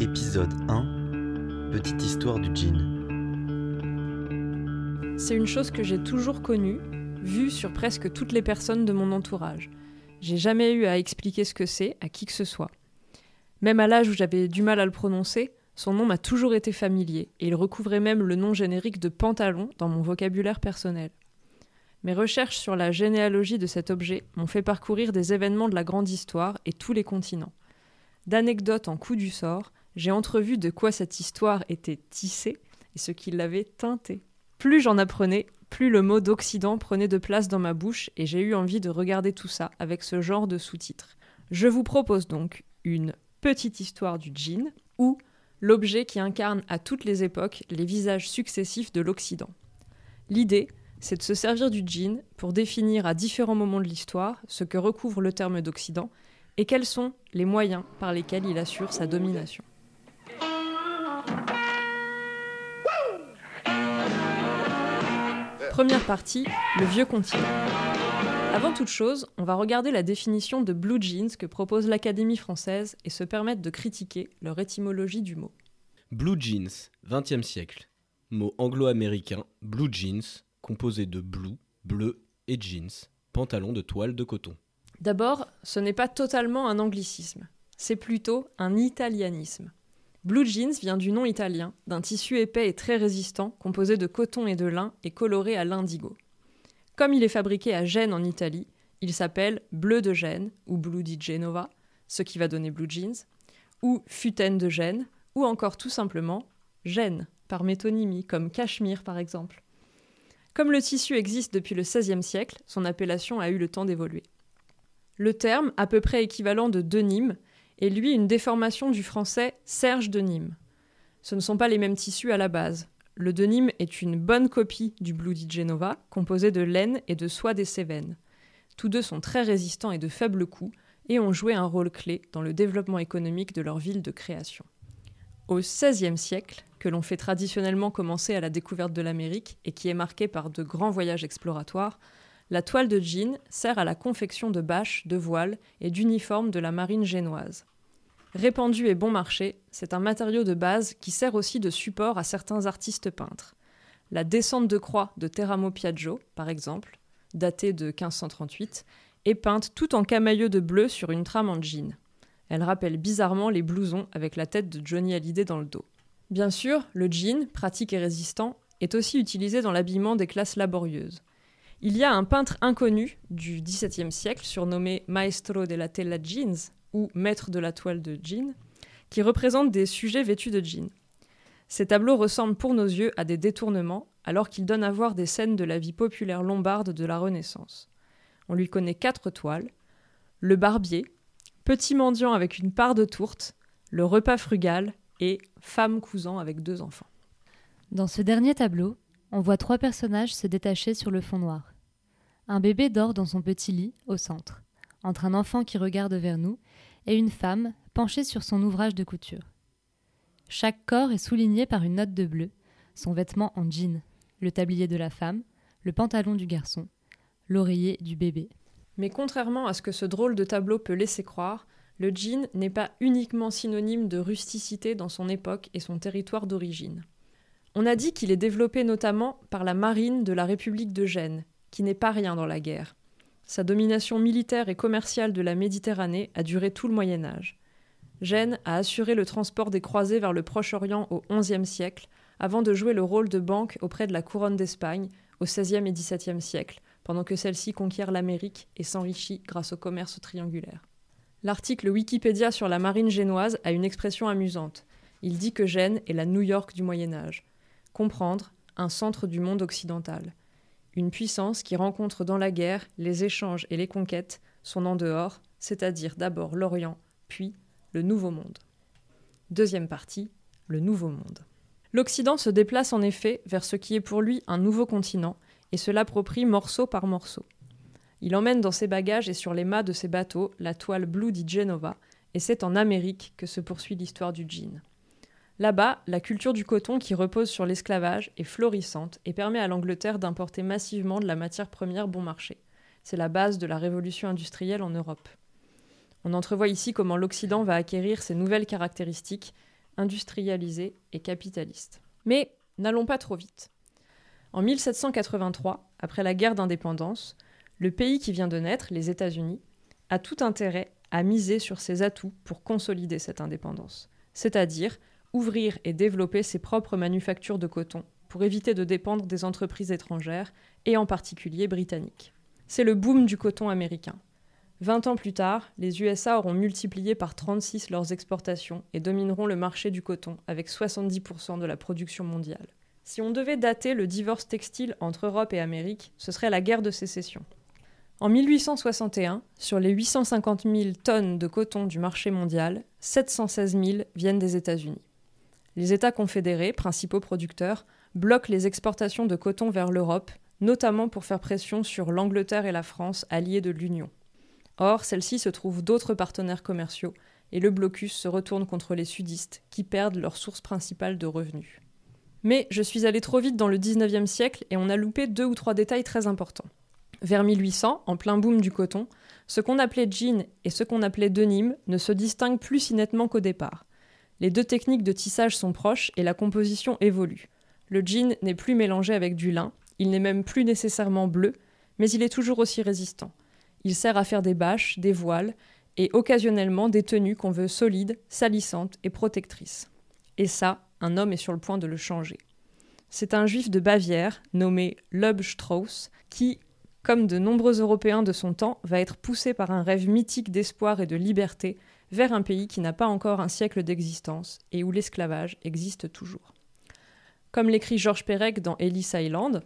Épisode 1 Petite histoire du djinn. C'est une chose que j'ai toujours connue, vue sur presque toutes les personnes de mon entourage. J'ai jamais eu à expliquer ce que c'est à qui que ce soit. Même à l'âge où j'avais du mal à le prononcer, son nom m'a toujours été familier, et il recouvrait même le nom générique de pantalon dans mon vocabulaire personnel. Mes recherches sur la généalogie de cet objet m'ont fait parcourir des événements de la grande histoire et tous les continents. D'anecdotes en coup du sort, j'ai entrevu de quoi cette histoire était tissée et ce qui l'avait teintée. Plus j'en apprenais, plus le mot d'Occident prenait de place dans ma bouche et j'ai eu envie de regarder tout ça avec ce genre de sous-titres. Je vous propose donc une petite histoire du djinn ou l'objet qui incarne à toutes les époques les visages successifs de l'Occident. L'idée, c'est de se servir du djinn pour définir à différents moments de l'histoire ce que recouvre le terme d'Occident et quels sont les moyens par lesquels il assure sa domination. Première partie, le vieux continent. Avant toute chose, on va regarder la définition de blue jeans que propose l'Académie française et se permettre de critiquer leur étymologie du mot. Blue jeans, 20e siècle. Mot anglo-américain, blue jeans, composé de blue, bleu et jeans, pantalon de toile de coton. D'abord, ce n'est pas totalement un anglicisme, c'est plutôt un italianisme. Blue jeans vient du nom italien, d'un tissu épais et très résistant, composé de coton et de lin et coloré à l'indigo. Comme il est fabriqué à Gênes en Italie, il s'appelle bleu de Gênes ou blue di Genova, ce qui va donner blue jeans, ou futaine de Gênes, ou encore tout simplement Gênes, par métonymie, comme cachemire par exemple. Comme le tissu existe depuis le XVIe siècle, son appellation a eu le temps d'évoluer. Le terme, à peu près équivalent de denim, est lui une déformation du français serge de Nîmes. Ce ne sont pas les mêmes tissus à la base. Le denim est une bonne copie du Blue di Genova, composé de laine et de soie des Cévennes. Tous deux sont très résistants et de faible coût, et ont joué un rôle clé dans le développement économique de leur ville de création. Au XVIe siècle, que l'on fait traditionnellement commencer à la découverte de l'Amérique et qui est marqué par de grands voyages exploratoires, la toile de jean sert à la confection de bâches, de voiles et d'uniformes de la marine génoise. Répandu et bon marché, c'est un matériau de base qui sert aussi de support à certains artistes peintres. La descente de croix de Teramo Piaggio, par exemple, datée de 1538, est peinte tout en camailleux de bleu sur une trame en jean. Elle rappelle bizarrement les blousons avec la tête de Johnny Hallyday dans le dos. Bien sûr, le jean, pratique et résistant, est aussi utilisé dans l'habillement des classes laborieuses. Il y a un peintre inconnu du XVIIe siècle, surnommé Maestro della tela jeans, ou maître de la toile de jean, qui représente des sujets vêtus de jean. Ces tableaux ressemblent pour nos yeux à des détournements, alors qu'ils donnent à voir des scènes de la vie populaire lombarde de la Renaissance. On lui connaît quatre toiles le barbier, petit mendiant avec une part de tourte, le repas frugal et femme cousant avec deux enfants. Dans ce dernier tableau, on voit trois personnages se détacher sur le fond noir. Un bébé dort dans son petit lit, au centre, entre un enfant qui regarde vers nous et une femme penchée sur son ouvrage de couture. Chaque corps est souligné par une note de bleu, son vêtement en jean, le tablier de la femme, le pantalon du garçon, l'oreiller du bébé. Mais contrairement à ce que ce drôle de tableau peut laisser croire, le jean n'est pas uniquement synonyme de rusticité dans son époque et son territoire d'origine. On a dit qu'il est développé notamment par la marine de la République de Gênes, qui n'est pas rien dans la guerre. Sa domination militaire et commerciale de la Méditerranée a duré tout le Moyen Âge. Gênes a assuré le transport des croisés vers le Proche-Orient au XIe siècle, avant de jouer le rôle de banque auprès de la couronne d'Espagne au XVIe et XVIIe siècle, pendant que celle-ci conquiert l'Amérique et s'enrichit grâce au commerce triangulaire. L'article Wikipédia sur la marine génoise a une expression amusante. Il dit que Gênes est la New York du Moyen Âge. Comprendre un centre du monde occidental. Une puissance qui rencontre dans la guerre, les échanges et les conquêtes son en dehors, c'est-à-dire d'abord l'Orient, puis le Nouveau Monde. Deuxième partie, le Nouveau Monde. L'Occident se déplace en effet vers ce qui est pour lui un nouveau continent et se l'approprie morceau par morceau. Il emmène dans ses bagages et sur les mâts de ses bateaux la toile Blue di et c'est en Amérique que se poursuit l'histoire du jean. Là-bas, la culture du coton qui repose sur l'esclavage est florissante et permet à l'Angleterre d'importer massivement de la matière première bon marché. C'est la base de la révolution industrielle en Europe. On entrevoit ici comment l'Occident va acquérir ces nouvelles caractéristiques industrialisé et capitaliste. Mais n'allons pas trop vite. En 1783, après la guerre d'indépendance, le pays qui vient de naître, les États-Unis, a tout intérêt à miser sur ses atouts pour consolider cette indépendance, c'est-à-dire ouvrir et développer ses propres manufactures de coton pour éviter de dépendre des entreprises étrangères et en particulier britanniques. C'est le boom du coton américain. Vingt ans plus tard, les USA auront multiplié par 36 leurs exportations et domineront le marché du coton avec 70% de la production mondiale. Si on devait dater le divorce textile entre Europe et Amérique, ce serait la guerre de sécession. En 1861, sur les 850 000 tonnes de coton du marché mondial, 716 000 viennent des États-Unis. Les États confédérés, principaux producteurs, bloquent les exportations de coton vers l'Europe, notamment pour faire pression sur l'Angleterre et la France, alliées de l'Union. Or, celles-ci se trouvent d'autres partenaires commerciaux, et le blocus se retourne contre les sudistes, qui perdent leur source principale de revenus. Mais je suis allé trop vite dans le 19e siècle et on a loupé deux ou trois détails très importants. Vers 1800, en plein boom du coton, ce qu'on appelait jean et ce qu'on appelait denim ne se distinguent plus si nettement qu'au départ. Les deux techniques de tissage sont proches et la composition évolue. Le jean n'est plus mélangé avec du lin, il n'est même plus nécessairement bleu, mais il est toujours aussi résistant. Il sert à faire des bâches, des voiles et occasionnellement des tenues qu'on veut solides, salissantes et protectrices. Et ça, un homme est sur le point de le changer. C'est un juif de Bavière, nommé Loeb Strauss, qui, comme de nombreux Européens de son temps, va être poussé par un rêve mythique d'espoir et de liberté vers un pays qui n'a pas encore un siècle d'existence et où l'esclavage existe toujours. Comme l'écrit Georges Perec dans Ellis Island,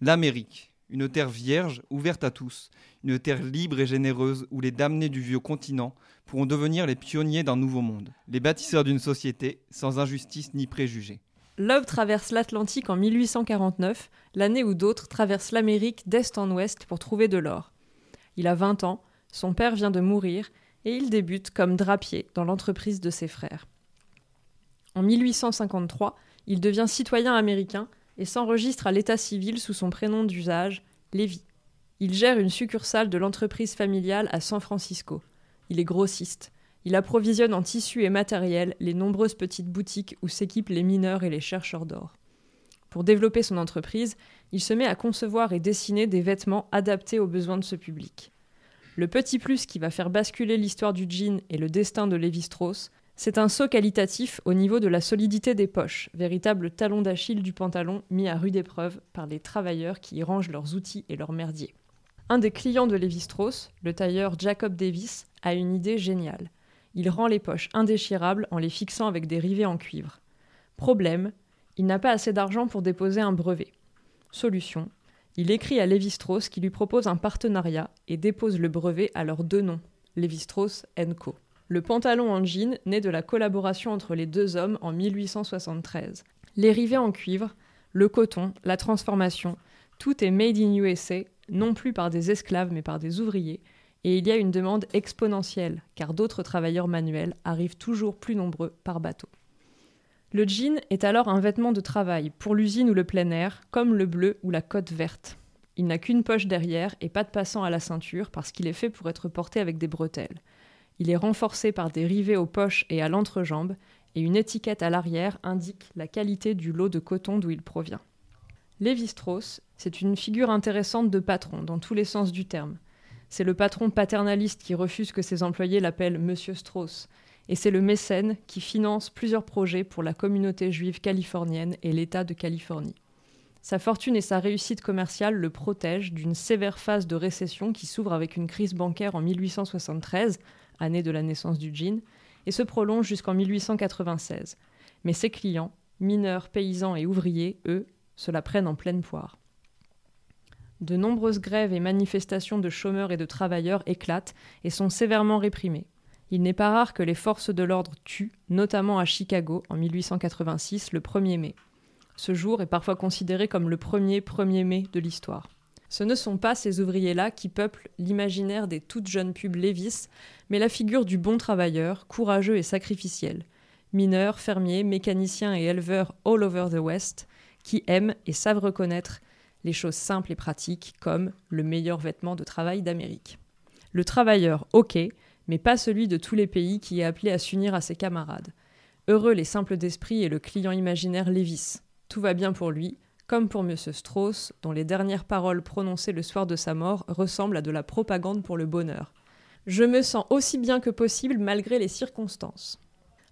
L'Amérique, une terre vierge, ouverte à tous, une terre libre et généreuse où les damnés du vieux continent pourront devenir les pionniers d'un nouveau monde, les bâtisseurs d'une société sans injustice ni préjugés. Love traverse l'Atlantique en 1849, l'année où d'autres traversent l'Amérique d'est en ouest pour trouver de l'or. Il a 20 ans, son père vient de mourir et il débute comme drapier dans l'entreprise de ses frères. En 1853, il devient citoyen américain et s'enregistre à l'état civil sous son prénom d'usage, Lévy. Il gère une succursale de l'entreprise familiale à San Francisco. Il est grossiste. Il approvisionne en tissus et matériel les nombreuses petites boutiques où s'équipent les mineurs et les chercheurs d'or. Pour développer son entreprise, il se met à concevoir et dessiner des vêtements adaptés aux besoins de ce public. Le petit plus qui va faire basculer l'histoire du jean et le destin de Lévi-Strauss, c'est un saut qualitatif au niveau de la solidité des poches, véritable talon d'Achille du pantalon mis à rude épreuve par les travailleurs qui y rangent leurs outils et leurs merdiers. Un des clients de Lévi-Strauss, le tailleur Jacob Davis, a une idée géniale. Il rend les poches indéchirables en les fixant avec des rivets en cuivre. Problème, il n'a pas assez d'argent pour déposer un brevet. Solution, il écrit à Lévi-Strauss qui lui propose un partenariat et dépose le brevet à leurs deux noms, Lévi-Strauss Co. Le pantalon en jean naît de la collaboration entre les deux hommes en 1873. Les rivets en cuivre, le coton, la transformation, tout est made in USA, non plus par des esclaves mais par des ouvriers, et il y a une demande exponentielle, car d'autres travailleurs manuels arrivent toujours plus nombreux par bateau. Le jean est alors un vêtement de travail pour l'usine ou le plein air, comme le bleu ou la côte verte. Il n'a qu'une poche derrière et pas de passant à la ceinture parce qu'il est fait pour être porté avec des bretelles. Il est renforcé par des rivets aux poches et à l'entrejambe, et une étiquette à l'arrière indique la qualité du lot de coton d'où il provient. Lévi-Strauss, c'est une figure intéressante de patron dans tous les sens du terme. C'est le patron paternaliste qui refuse que ses employés l'appellent Monsieur Strauss, et c'est le mécène qui finance plusieurs projets pour la communauté juive californienne et l'État de Californie. Sa fortune et sa réussite commerciale le protègent d'une sévère phase de récession qui s'ouvre avec une crise bancaire en 1873, année de la naissance du jean, et se prolonge jusqu'en 1896. Mais ses clients, mineurs, paysans et ouvriers, eux, se la prennent en pleine poire. De nombreuses grèves et manifestations de chômeurs et de travailleurs éclatent et sont sévèrement réprimées. Il n'est pas rare que les forces de l'ordre tuent, notamment à Chicago en 1886, le 1er mai. Ce jour est parfois considéré comme le premier 1er mai de l'histoire. Ce ne sont pas ces ouvriers-là qui peuplent l'imaginaire des toutes jeunes pubs Lévis, mais la figure du bon travailleur, courageux et sacrificiel. Mineurs, fermiers, mécaniciens et éleveurs all over the West, qui aiment et savent reconnaître les choses simples et pratiques comme le meilleur vêtement de travail d'Amérique. Le travailleur, ok, mais pas celui de tous les pays qui est appelé à s'unir à ses camarades. Heureux les simples d'esprit et le client imaginaire Lévis. Tout va bien pour lui, comme pour M. Strauss, dont les dernières paroles prononcées le soir de sa mort ressemblent à de la propagande pour le bonheur. Je me sens aussi bien que possible malgré les circonstances.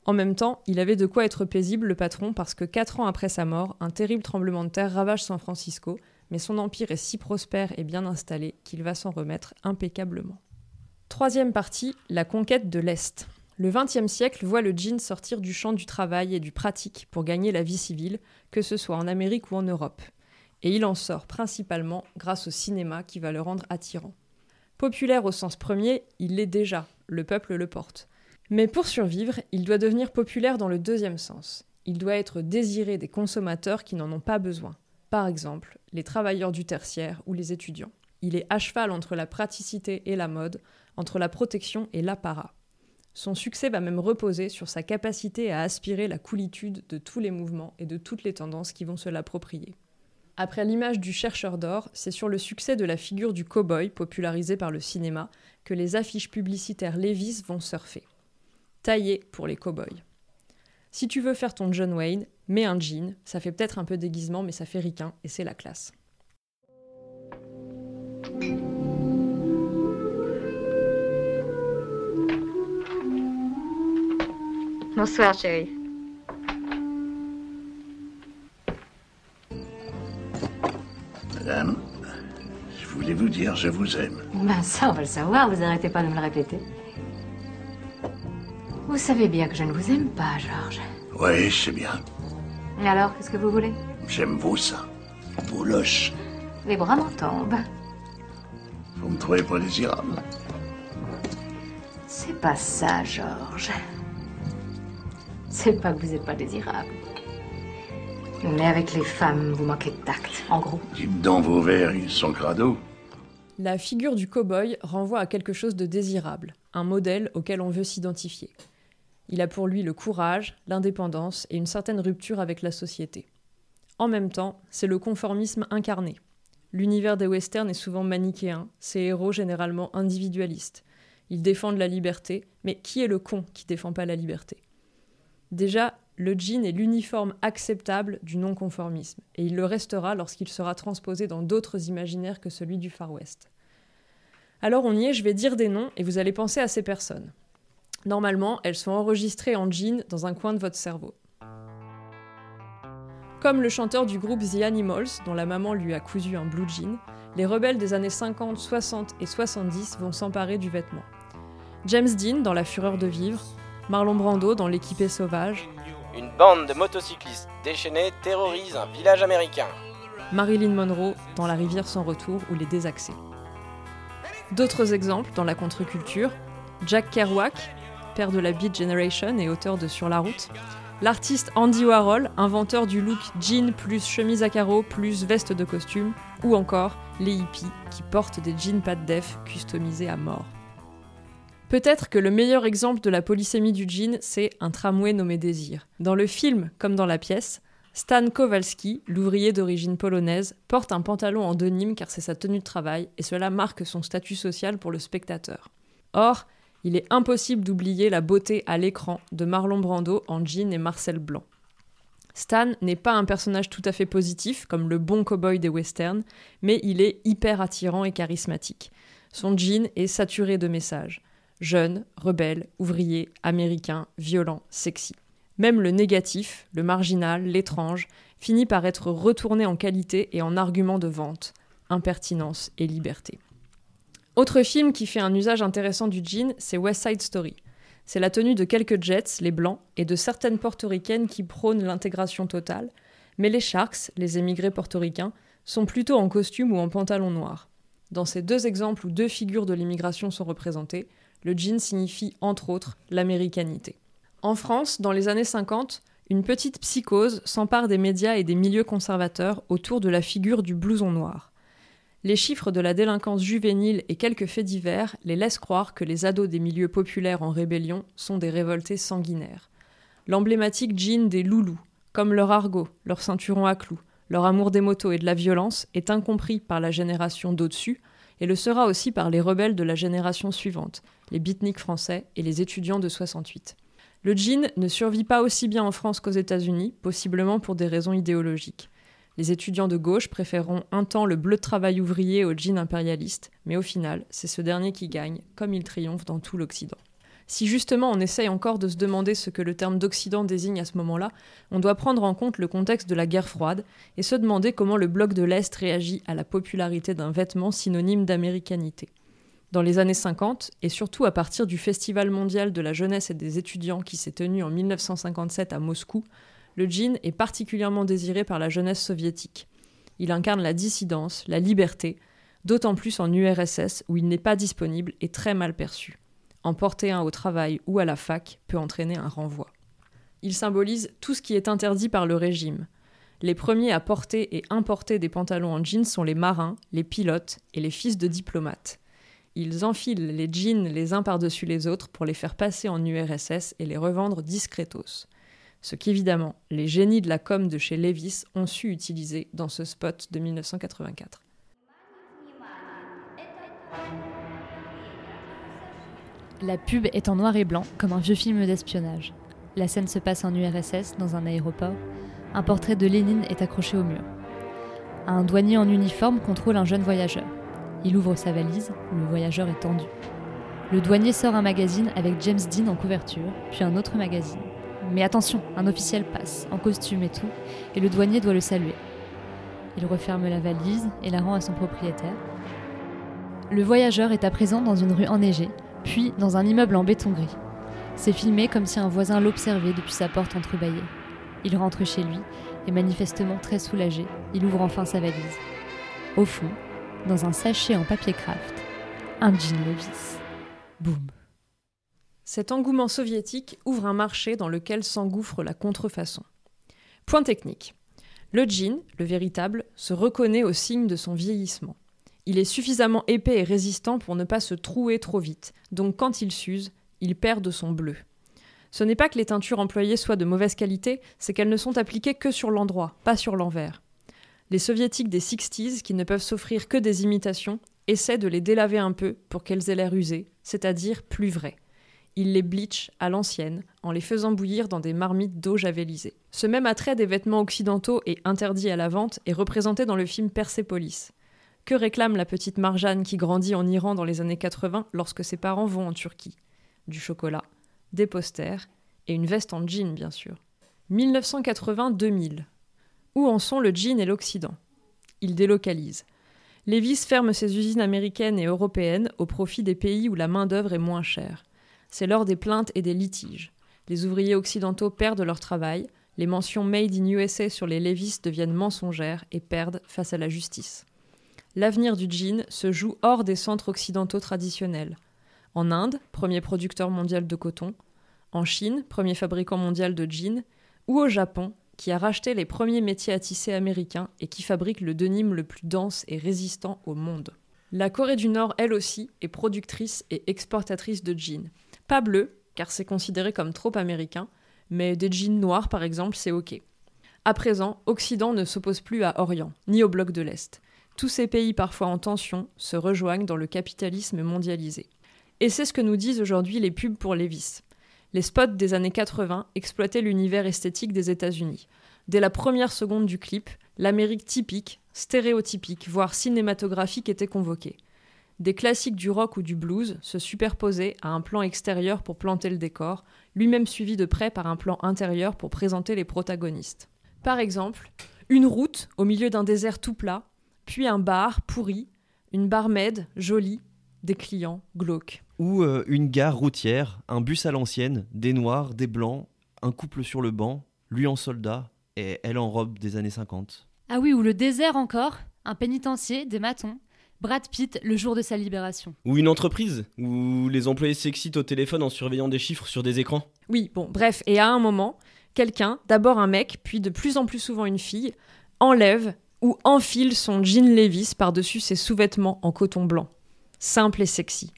En même temps, il avait de quoi être paisible, le patron, parce que quatre ans après sa mort, un terrible tremblement de terre ravage San Francisco, mais son empire est si prospère et bien installé qu'il va s'en remettre impeccablement. Troisième partie, la conquête de l'Est. Le XXe siècle voit le jean sortir du champ du travail et du pratique pour gagner la vie civile, que ce soit en Amérique ou en Europe. Et il en sort principalement grâce au cinéma qui va le rendre attirant. Populaire au sens premier, il l'est déjà, le peuple le porte. Mais pour survivre, il doit devenir populaire dans le deuxième sens. Il doit être désiré des consommateurs qui n'en ont pas besoin. Par exemple, les travailleurs du tertiaire ou les étudiants. Il est à cheval entre la praticité et la mode, entre la protection et l'apparat. Son succès va même reposer sur sa capacité à aspirer la coolitude de tous les mouvements et de toutes les tendances qui vont se l'approprier. Après l'image du chercheur d'or, c'est sur le succès de la figure du cow-boy popularisé par le cinéma que les affiches publicitaires Levi's vont surfer. Taillé pour les cow-boys. Si tu veux faire ton John Wayne, mets un jean, ça fait peut-être un peu déguisement mais ça fait ricain et c'est la classe. Bonsoir, chérie. Madame, je voulais vous dire je vous aime. Ben ça, on va le savoir, vous arrêtez pas de me le répéter. Vous savez bien que je ne vous aime pas, Georges. Oui, je sais bien. Et alors, qu'est-ce que vous voulez? J'aime vous ça. Vos loches. Les bras m'en tombent. Vous me trouvez pas désirable. C'est pas ça, Georges. C'est pas que vous êtes pas désirable. Mais avec les femmes, vous manquez de tact, en gros. Dites donc vos verres, ils sont crado. La figure du cow-boy renvoie à quelque chose de désirable, un modèle auquel on veut s'identifier. Il a pour lui le courage, l'indépendance et une certaine rupture avec la société. En même temps, c'est le conformisme incarné. L'univers des westerns est souvent manichéen, ses héros généralement individualistes. Ils défendent la liberté, mais qui est le con qui défend pas la liberté? Déjà, le jean est l'uniforme acceptable du non-conformisme, et il le restera lorsqu'il sera transposé dans d'autres imaginaires que celui du Far West. Alors on y est, je vais dire des noms, et vous allez penser à ces personnes. Normalement, elles sont enregistrées en jean dans un coin de votre cerveau. Comme le chanteur du groupe The Animals, dont la maman lui a cousu un blue jean, les rebelles des années 50, 60 et 70 vont s'emparer du vêtement. James Dean dans La Fureur de vivre, Marlon Brando dans L'équipé sauvage, Une bande de motocyclistes déchaînés terrorise un village américain. Marilyn Monroe dans La rivière sans retour ou Les désaxés. D'autres exemples dans la contre-culture, Jack Kerouac, père de la Beat Generation et auteur de Sur la route, l'artiste Andy Warhol, inventeur du look jean plus chemise à carreaux plus veste de costume, ou encore les hippies qui portent des jeans pas de def customisés à mort. Peut-être que le meilleur exemple de la polysémie du jean, c'est un tramway nommé Désir. Dans le film, comme dans la pièce, Stan Kowalski, l'ouvrier d'origine polonaise, porte un pantalon en denim car c'est sa tenue de travail et cela marque son statut social pour le spectateur. Or, il est impossible d'oublier la beauté à l'écran de Marlon Brando en jean et Marcel Blanc. Stan n'est pas un personnage tout à fait positif, comme le bon cow-boy des westerns, mais il est hyper attirant et charismatique. Son jean est saturé de messages. Jeune, rebelle, ouvrier, américain, violent, sexy. Même le négatif, le marginal, l'étrange, finit par être retourné en qualité et en argument de vente, impertinence et liberté. Autre film qui fait un usage intéressant du jean, c'est West Side Story. C'est la tenue de quelques Jets, les blancs, et de certaines portoricaines qui prônent l'intégration totale, mais les Sharks, les émigrés portoricains, sont plutôt en costume ou en pantalon noir. Dans ces deux exemples où deux figures de l'immigration sont représentées, le jean signifie entre autres l'américanité. En France, dans les années 50, une petite psychose s'empare des médias et des milieux conservateurs autour de la figure du blouson noir. Les chiffres de la délinquance juvénile et quelques faits divers les laissent croire que les ados des milieux populaires en rébellion sont des révoltés sanguinaires. L'emblématique jean des loulous, comme leur argot, leur ceinturon à clous, leur amour des motos et de la violence, est incompris par la génération d'au-dessus et le sera aussi par les rebelles de la génération suivante, les beatniks français et les étudiants de 68. Le jean ne survit pas aussi bien en France qu'aux États-Unis, possiblement pour des raisons idéologiques. Les étudiants de gauche préféreront un temps le bleu de travail ouvrier au jean impérialiste, mais au final, c'est ce dernier qui gagne, comme il triomphe dans tout l'Occident. Si justement on essaye encore de se demander ce que le terme d'Occident désigne à ce moment-là, on doit prendre en compte le contexte de la guerre froide et se demander comment le bloc de l'Est réagit à la popularité d'un vêtement synonyme d'américanité. Dans les années 50, et surtout à partir du Festival mondial de la jeunesse et des étudiants qui s'est tenu en 1957 à Moscou, le jean est particulièrement désiré par la jeunesse soviétique. Il incarne la dissidence, la liberté, d'autant plus en URSS où il n'est pas disponible et très mal perçu. En porter un au travail ou à la fac peut entraîner un renvoi. Il symbolise tout ce qui est interdit par le régime. Les premiers à porter et importer des pantalons en jeans sont les marins, les pilotes et les fils de diplomates. Ils enfilent les jeans les uns par-dessus les autres pour les faire passer en URSS et les revendre discretos. Ce qu'évidemment les génies de la com de chez Levis ont su utiliser dans ce spot de 1984. La pub est en noir et blanc, comme un vieux film d'espionnage. La scène se passe en URSS, dans un aéroport. Un portrait de Lénine est accroché au mur. Un douanier en uniforme contrôle un jeune voyageur. Il ouvre sa valise, le voyageur est tendu. Le douanier sort un magazine avec James Dean en couverture, puis un autre magazine. Mais attention, un officiel passe, en costume et tout, et le douanier doit le saluer. Il referme la valise et la rend à son propriétaire. Le voyageur est à présent dans une rue enneigée, puis dans un immeuble en béton gris. C'est filmé comme si un voisin l'observait depuis sa porte entrebâillée. Il rentre chez lui et manifestement très soulagé, il ouvre enfin sa valise. Au fond, dans un sachet en papier craft, un jean Levis. Boum. Cet engouement soviétique ouvre un marché dans lequel s'engouffre la contrefaçon. Point technique. Le jean, le véritable, se reconnaît au signe de son vieillissement. Il est suffisamment épais et résistant pour ne pas se trouer trop vite, donc quand il s'use, il perd de son bleu. Ce n'est pas que les teintures employées soient de mauvaise qualité, c'est qu'elles ne sont appliquées que sur l'endroit, pas sur l'envers. Les soviétiques des 60s, qui ne peuvent s'offrir que des imitations, essaient de les délaver un peu pour qu'elles aient l'air usées, c'est-à-dire plus vraies. Ils les bleachent à l'ancienne, en les faisant bouillir dans des marmites d'eau javelisée. Ce même attrait des vêtements occidentaux et interdits à la vente est représenté dans le film Persepolis. Que réclame la petite Marjane qui grandit en Iran dans les années 80 lorsque ses parents vont en Turquie? Du chocolat, des posters et une veste en jean, bien sûr. 1980-2000. Où en sont le jean et l'Occident? Ils délocalisent. Levis ferme ses usines américaines et européennes au profit des pays où la main-d'œuvre est moins chère. C'est l'heure des plaintes et des litiges. Les ouvriers occidentaux perdent leur travail, les mentions Made in USA sur les Levis deviennent mensongères et perdent face à la justice. L'avenir du jean se joue hors des centres occidentaux traditionnels. En Inde, premier producteur mondial de coton, en Chine, premier fabricant mondial de jeans, ou au Japon, qui a racheté les premiers métiers à tisser américains et qui fabrique le denim le plus dense et résistant au monde. La Corée du Nord, elle aussi, est productrice et exportatrice de jeans. Pas bleu, car c'est considéré comme trop américain, mais des jeans noirs par exemple, c'est ok. À présent, Occident ne s'oppose plus à Orient, ni au bloc de l'Est. Tous ces pays parfois en tension se rejoignent dans le capitalisme mondialisé. Et c'est ce que nous disent aujourd'hui les pubs pour Levis. Les spots des années 80 exploitaient l'univers esthétique des États-Unis. Dès la première seconde du clip, l'Amérique typique, stéréotypique, voire cinématographique était convoquée. Des classiques du rock ou du blues se superposaient à un plan extérieur pour planter le décor, lui-même suivi de près par un plan intérieur pour présenter les protagonistes. Par exemple, une route au milieu d'un désert tout plat, puis un bar pourri, une barmaid jolie, des clients glauques. Ou euh, une gare routière, un bus à l'ancienne, des noirs, des blancs, un couple sur le banc, lui en soldat et elle en robe des années 50. Ah oui, ou le désert encore, un pénitencier, des matons. Brad Pitt le jour de sa libération. Ou une entreprise, où les employés s'excitent au téléphone en surveillant des chiffres sur des écrans. Oui, bon, bref, et à un moment, quelqu'un, d'abord un mec, puis de plus en plus souvent une fille, enlève ou enfile son jean Levis par-dessus ses sous-vêtements en coton blanc. Simple et sexy.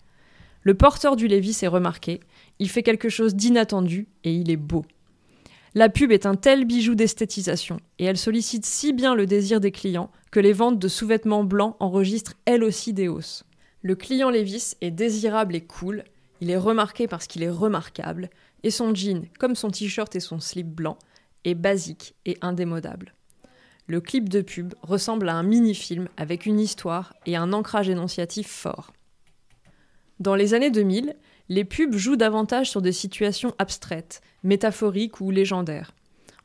Le porteur du Levis est remarqué, il fait quelque chose d'inattendu et il est beau. La pub est un tel bijou d'esthétisation et elle sollicite si bien le désir des clients que les ventes de sous-vêtements blancs enregistrent elles aussi des hausses. Le client Levis est désirable et cool, Il est remarqué parce qu'il est remarquable, et son jean, comme son t-shirt et son slip blanc, est basique et indémodable. Le clip de pub ressemble à un mini-film avec une histoire et un ancrage énonciatif fort. Dans les années 2000, les pubs jouent davantage sur des situations abstraites, métaphoriques ou légendaires.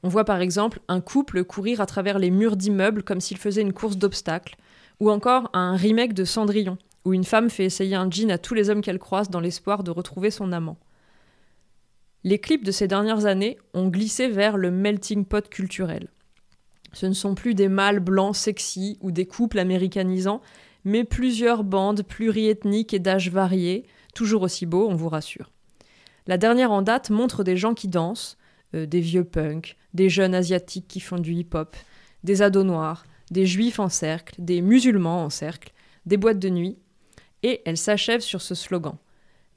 On voit par exemple un couple courir à travers les murs d'immeubles comme s'il faisait une course d'obstacles, ou encore un remake de Cendrillon, où une femme fait essayer un jean à tous les hommes qu'elle croise dans l'espoir de retrouver son amant. Les clips de ces dernières années ont glissé vers le melting pot culturel. Ce ne sont plus des mâles blancs sexy ou des couples américanisants, mais plusieurs bandes pluriethniques et d'âges variés, toujours aussi beaux, on vous rassure. La dernière en date montre des gens qui dansent, euh, des vieux punks, des jeunes asiatiques qui font du hip-hop, des ados noirs, des juifs en cercle, des musulmans en cercle, des boîtes de nuit, et elle s'achève sur ce slogan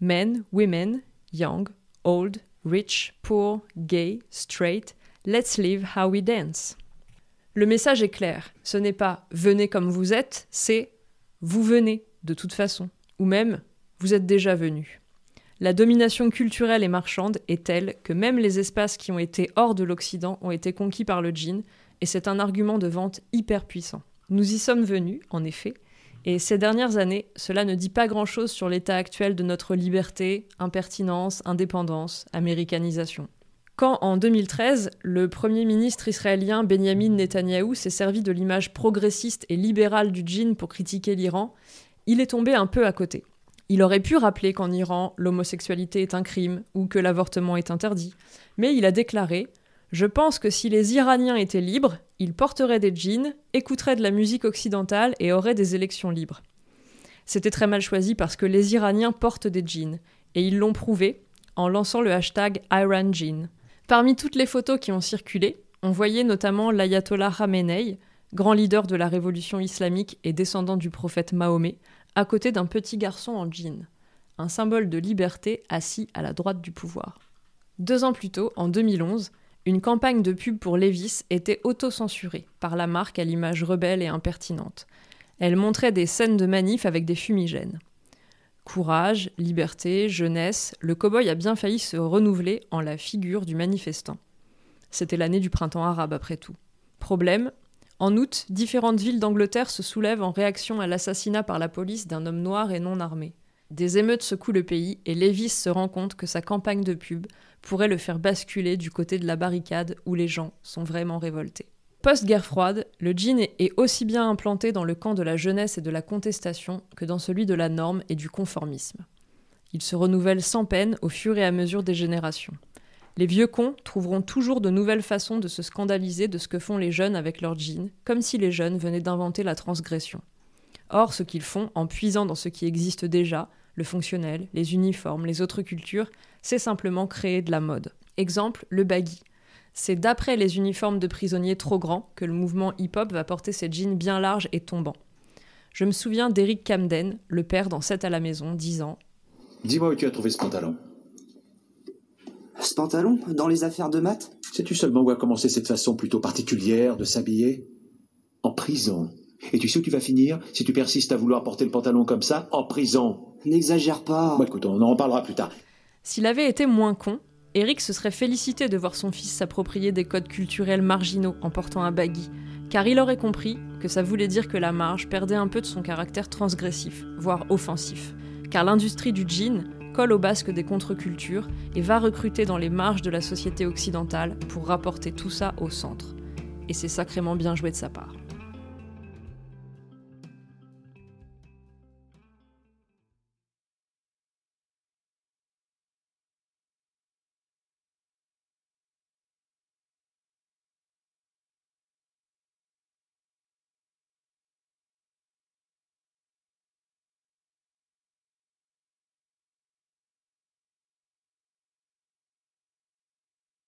Men, women, young, old, rich, poor, gay, straight, let's live how we dance. Le message est clair, ce n'est pas venez comme vous êtes, c'est vous venez de toute façon, ou même vous êtes déjà venu. La domination culturelle et marchande est telle que même les espaces qui ont été hors de l'Occident ont été conquis par le djinn, et c'est un argument de vente hyper puissant. Nous y sommes venus, en effet, et ces dernières années, cela ne dit pas grand-chose sur l'état actuel de notre liberté, impertinence, indépendance, américanisation. Quand, en 2013, le Premier ministre israélien Benjamin Netanyahou s'est servi de l'image progressiste et libérale du djinn pour critiquer l'Iran, il est tombé un peu à côté. Il aurait pu rappeler qu'en Iran, l'homosexualité est un crime ou que l'avortement est interdit, mais il a déclaré je pense que si les Iraniens étaient libres, ils porteraient des jeans, écouteraient de la musique occidentale et auraient des élections libres. C'était très mal choisi parce que les Iraniens portent des jeans, et ils l'ont prouvé en lançant le hashtag IranJean. Parmi toutes les photos qui ont circulé, on voyait notamment l'ayatollah Khamenei, grand leader de la révolution islamique et descendant du prophète Mahomet, à côté d'un petit garçon en jean, un symbole de liberté assis à la droite du pouvoir. Deux ans plus tôt, en 2011, une campagne de pub pour Levis était auto-censurée par la marque à l'image rebelle et impertinente. Elle montrait des scènes de manif avec des fumigènes. Courage, liberté, jeunesse, le cow-boy a bien failli se renouveler en la figure du manifestant. C'était l'année du printemps arabe après tout. Problème En août, différentes villes d'Angleterre se soulèvent en réaction à l'assassinat par la police d'un homme noir et non armé. Des émeutes secouent le pays et Levis se rend compte que sa campagne de pub pourrait le faire basculer du côté de la barricade où les gens sont vraiment révoltés. Post-guerre froide, le djinn est aussi bien implanté dans le camp de la jeunesse et de la contestation que dans celui de la norme et du conformisme. Il se renouvelle sans peine au fur et à mesure des générations. Les vieux cons trouveront toujours de nouvelles façons de se scandaliser de ce que font les jeunes avec leur jean, comme si les jeunes venaient d'inventer la transgression. Or, ce qu'ils font, en puisant dans ce qui existe déjà, le fonctionnel, les uniformes, les autres cultures, c'est simplement créer de la mode. Exemple, le baggy. C'est d'après les uniformes de prisonniers trop grands que le mouvement hip-hop va porter ses jeans bien larges et tombants. Je me souviens d'Eric Camden, le père dans 7 à la maison, disant Dis-moi où tu as trouvé ce pantalon. Ce pantalon Dans les affaires de maths? Sais-tu seulement où a commencé cette façon plutôt particulière de s'habiller? En prison. Et tu sais où tu vas finir si tu persistes à vouloir porter le pantalon comme ça En prison? N'exagère pas. Bon, écoute, on en reparlera plus tard. S'il avait été moins con, Eric se serait félicité de voir son fils s'approprier des codes culturels marginaux en portant un baggy, car il aurait compris que ça voulait dire que la marge perdait un peu de son caractère transgressif, voire offensif, car l'industrie du jean colle au basque des contre-cultures et va recruter dans les marges de la société occidentale pour rapporter tout ça au centre. Et c'est sacrément bien joué de sa part.